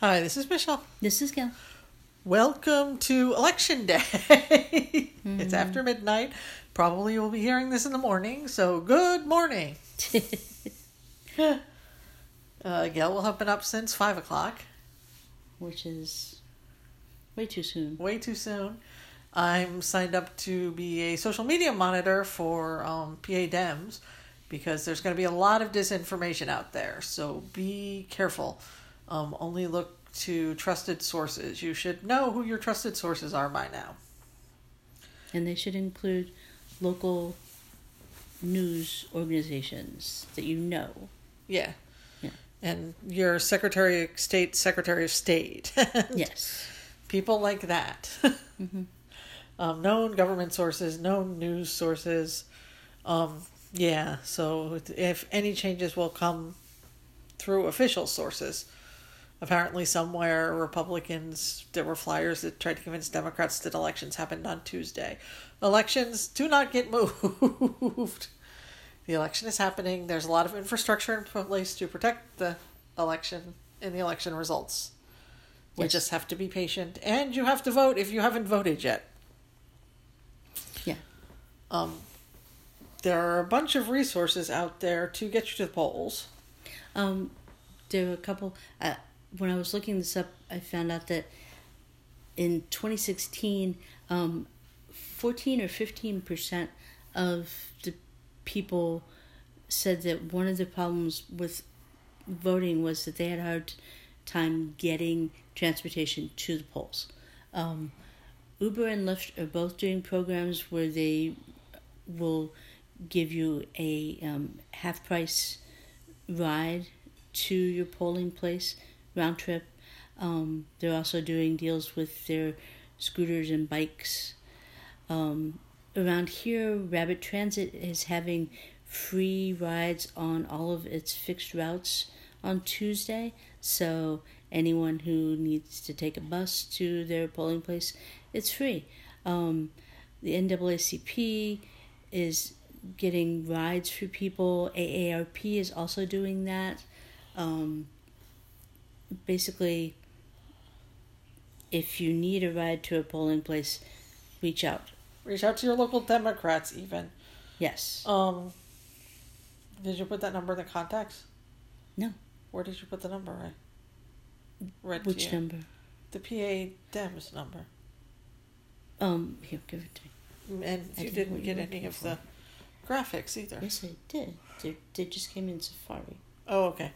Hi, this is Michelle. This is Gail. Welcome to Election Day. It's after midnight. Probably you'll be hearing this in the morning, so good morning. Uh, Gail will have been up since 5 o'clock. Which is way too soon. Way too soon. I'm signed up to be a social media monitor for um, PA Dems because there's going to be a lot of disinformation out there. So be careful. Um, only look to trusted sources. You should know who your trusted sources are by now. And they should include local news organizations that you know. Yeah. Yeah. And your Secretary of State, Secretary of State. Yes. People like that. Hmm. um, known government sources, known news sources. Um, yeah, so if any changes will come through official sources. Apparently, somewhere Republicans there were flyers that tried to convince Democrats that elections happened on Tuesday. Elections do not get moved. The election is happening. There's a lot of infrastructure in place to protect the election and the election results. We Yes. just have to be patient, and you have to vote if you haven't voted yet. Yeah. Um, there are a bunch of resources out there to get you to the polls. Um, were a couple. Uh, when I was looking this up, I found out that in 2016, um, 14 or 15 percent of the people said that one of the problems with voting was that they had a hard time getting transportation to the polls. Um, Uber and Lyft are both doing programs where they will give you a um, half price ride to your polling place round trip. Um, they're also doing deals with their scooters and bikes. Um, around here, Rabbit Transit is having free rides on all of its fixed routes on Tuesday. So anyone who needs to take a bus to their polling place, it's free. Um, the NAACP is getting rides for people. AARP is also doing that. Um, basically, if you need a ride to a polling place, reach out. Reach out to your local Democrats, even. Yes. Um, did you put that number in the contacts? No. Where did you put the number? Right. to Which number? The PA Dems number. Um, here, give it to me. And I you didn't didn't get any of the graphics either. Yes, I did. They, they just came in Safari. Oh, okay.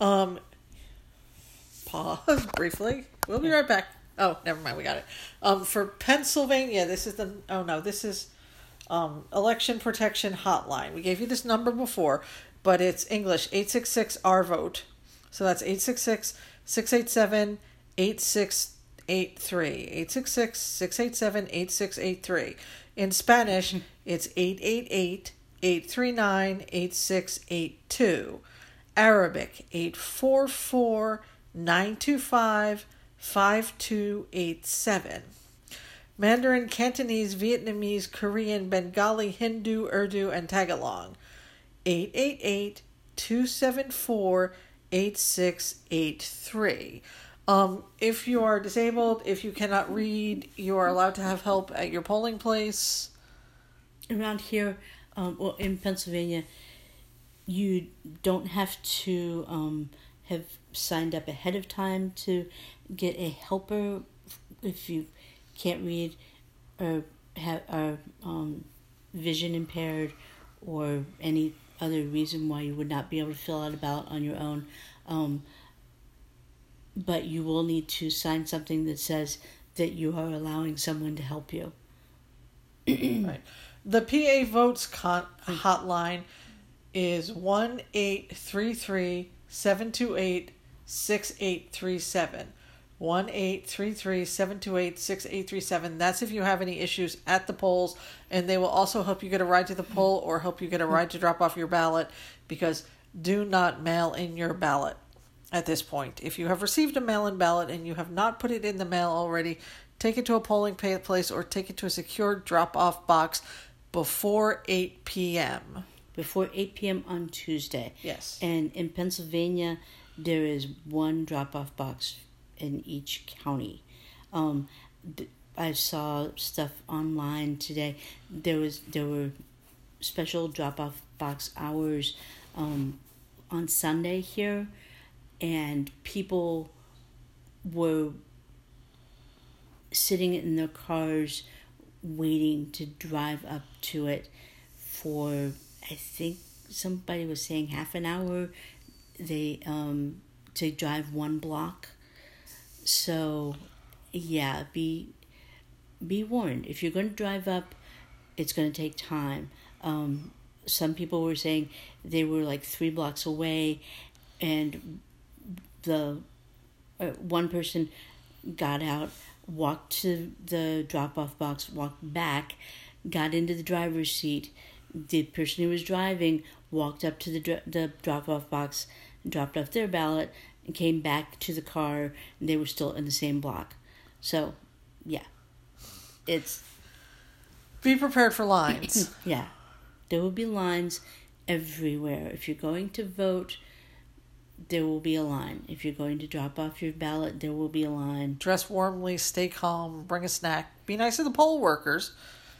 Um, pause briefly. We'll be right back. Oh, never mind. We got it. Um, for Pennsylvania, this is the. Oh no, this is um election protection hotline. We gave you this number before, but it's English eight six six R vote. So that's 866 687 8683. 866 687 8683. In Spanish, it's 888 839 8682. Arabic 844 925 5287. Mandarin, Cantonese, Vietnamese, Korean, Bengali, Hindu, Urdu, and Tagalog. 888 274 8683. Um, if you are disabled, if you cannot read, you are allowed to have help at your polling place. Around here, um, well, in Pennsylvania, you don't have to um, have signed up ahead of time to get a helper if you can't read or have are um, vision impaired or any other reason why you would not be able to fill out a ballot on your own. Um, but you will need to sign something that says that you are allowing someone to help you. Right. The PA Votes con- hotline is 1 833 728 6837. 1 833 728 6837. That's if you have any issues at the polls, and they will also help you get a ride to the poll or help you get a ride to drop off your ballot because do not mail in your ballot at this point. If you have received a mail in ballot and you have not put it in the mail already, take it to a polling place or take it to a secured drop off box before 8 p.m. before 8 p.m. on Tuesday. Yes. And in Pennsylvania, there is one drop off box in each county. Um, I saw stuff online today. There was there were special drop off box hours um, on Sunday here, and people were sitting in their cars waiting to drive up to it for I think somebody was saying half an hour they um to drive one block. So yeah be be warned. If you're going to drive up it's going to take time. Um some people were saying they were like three blocks away and the uh, one person got out walked to the drop off box walked back got into the driver's seat the person who was driving walked up to the the drop off box, dropped off their ballot, and came back to the car, and they were still in the same block. So, yeah, it's be prepared for lines. yeah, there will be lines everywhere. If you're going to vote, there will be a line. If you're going to drop off your ballot, there will be a line. Dress warmly, stay calm, bring a snack, be nice to the poll workers.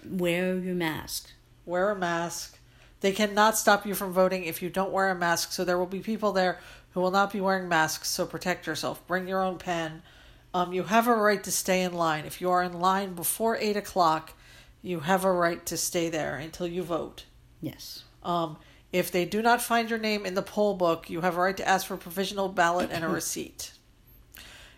Wear your mask wear a mask. They cannot stop you from voting if you don't wear a mask. So there will be people there who will not be wearing masks. So protect yourself. Bring your own pen. Um, you have a right to stay in line. If you are in line before eight o'clock, you have a right to stay there until you vote. Yes. Um, if they do not find your name in the poll book, you have a right to ask for a provisional ballot and a receipt.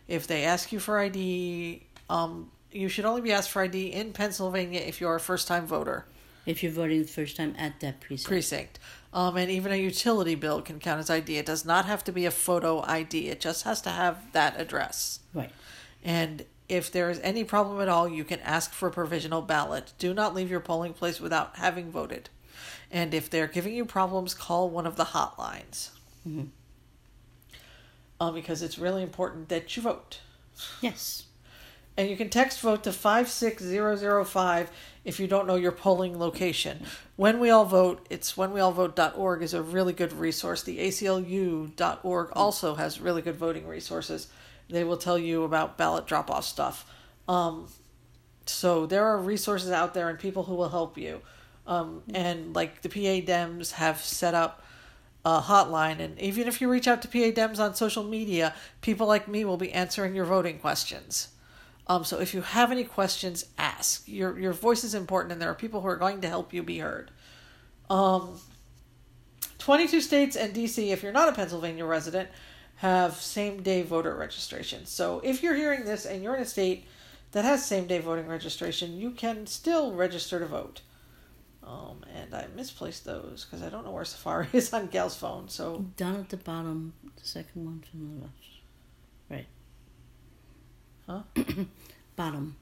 If they ask you for ID, um, you should only be asked for ID in Pennsylvania if you are a first time voter if you're voting the first time at that precinct. Precinct. Um, and even a utility bill can count as ID. It does not have to be a photo ID. It just has to have that address. Right. And if there is any problem at all, you can ask for a provisional ballot. Do not leave your polling place without having voted. And if they're giving you problems, call one of the hotlines. Mm-hmm. Um, because it's really important that you vote. Yes. And you can text vote to 56005 if you don't know your polling location. When We All Vote, it's whenweallvote.org is a really good resource. The ACLU.org also has really good voting resources. They will tell you about ballot drop off stuff. Um, so there are resources out there and people who will help you. Um, and like the PA Dems have set up a hotline, and even if you reach out to PA Dems on social media, people like me will be answering your voting questions. Um, so if you have any questions, ask. Your your voice is important, and there are people who are going to help you be heard. Um, 22 states and DC, if you're not a Pennsylvania resident, have same day voter registration. So if you're hearing this and you're in a state that has same day voting registration, you can still register to vote. Um, and I misplaced those because I don't know where Safari is on Gail's phone. So down at the bottom, the second one from the left. Right. Huh? Bottom.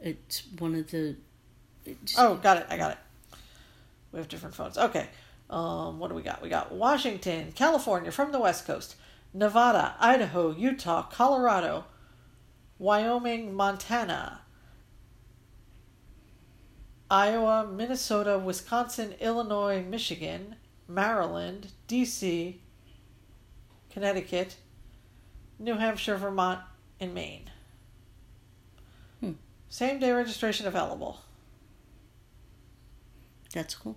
It's one of the. Oh, got it. I got it. We have different phones. Okay. Um, what do we got? We got Washington, California from the West Coast, Nevada, Idaho, Utah, Colorado, Wyoming, Montana, Iowa, Minnesota, Wisconsin, Illinois, Michigan, Maryland, D.C., Connecticut, New Hampshire, Vermont, in Maine. Hmm. Same day registration available. That's cool.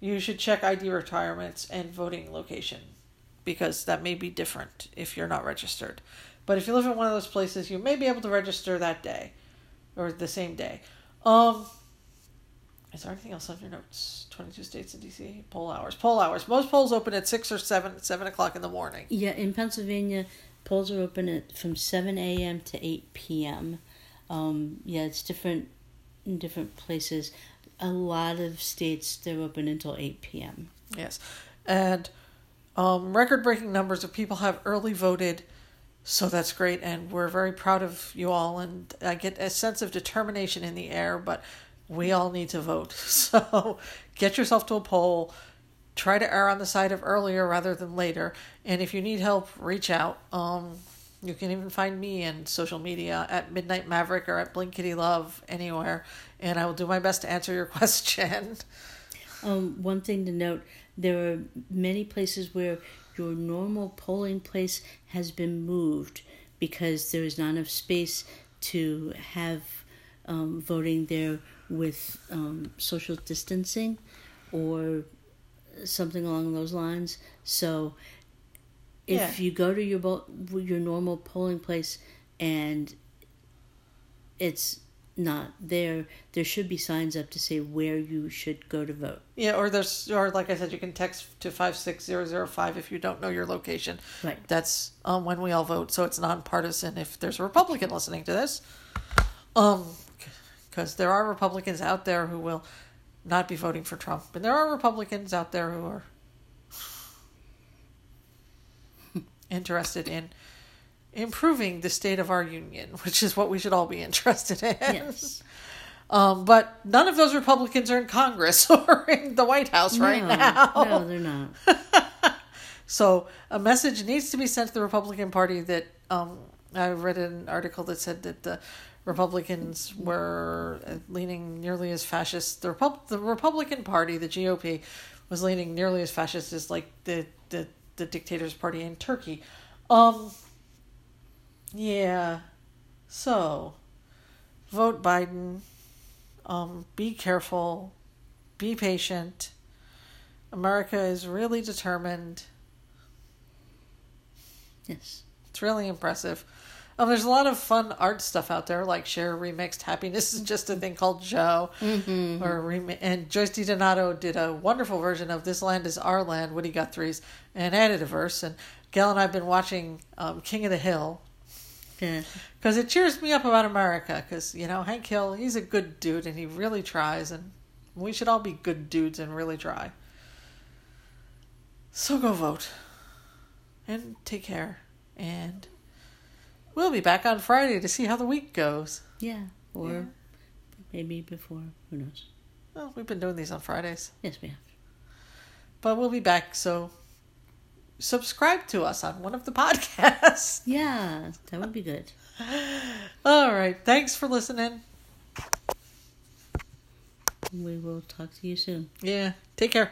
You should check ID retirements and voting location because that may be different if you're not registered. But if you live in one of those places, you may be able to register that day or the same day. Um, is there anything else on your notes? 22 states in DC? Poll hours. Poll hours. Most polls open at 6 or 7, 7 o'clock in the morning. Yeah, in Pennsylvania, polls are open at from 7 a.m. to 8 p.m. Um, yeah, it's different in different places. A lot of states they're open until 8 p.m. Yes, and um, record-breaking numbers of people have early voted, so that's great, and we're very proud of you all. And I get a sense of determination in the air, but we all need to vote. So get yourself to a poll try to err on the side of earlier rather than later. And if you need help, reach out. Um, you can even find me in social media at Midnight Maverick or at Blink Kitty Love anywhere, and I will do my best to answer your question. Um, one thing to note: there are many places where your normal polling place has been moved because there is not enough space to have um, voting there with um, social distancing or something along those lines. So if Yeah. you go to your your normal polling place and it's not there, there should be signs up to say where you should go to vote. Yeah, or there's, or like I said, you can text to five six zero zero five if you don't know your location. Right. That's um, when we all vote, so it's nonpartisan. If there's a Republican listening to this, um, because there are Republicans out there who will not be voting for Trump, and there are Republicans out there who are interested in improving the state of our union, which is what we should all be interested in. Yes. Um, but none of those Republicans are in Congress or in the White House right no, now. No, they're not. So a message needs to be sent to the Republican Party that um, I read an article that said that the Republicans were leaning nearly as fascist. The, Repub- the Republican Party, the GOP, was leaning nearly as fascist as like the the, the dictator's party in Turkey. Um, yeah. So vote Biden. Um, be careful. Be patient. America is really determined. Yes. It's really impressive. Um, there's a lot of fun art stuff out there, like Cher remixed "Happiness is Just a Thing Called Joe," Mm-hmm. or remi- and Joyce DiDonato did a wonderful version of "This Land Is Our Land," Woody Guthrie's, and added a verse. And Gail and I've been watching um, King of the Hill Yeah. because it cheers me up about America. Because you know Hank Hill, he's a good dude, and he really tries, and we should all be good dudes and really try. So go vote, and take care, and we'll be back on Friday to see how the week goes. Yeah. Or Yeah. maybe before. Who knows? Well, we've been doing these on Fridays, Yes, we have. but we'll be back. So subscribe to us on one of the podcasts. Yeah, that would be good. All right, thanks for listening. We will talk to you soon. Yeah, take care.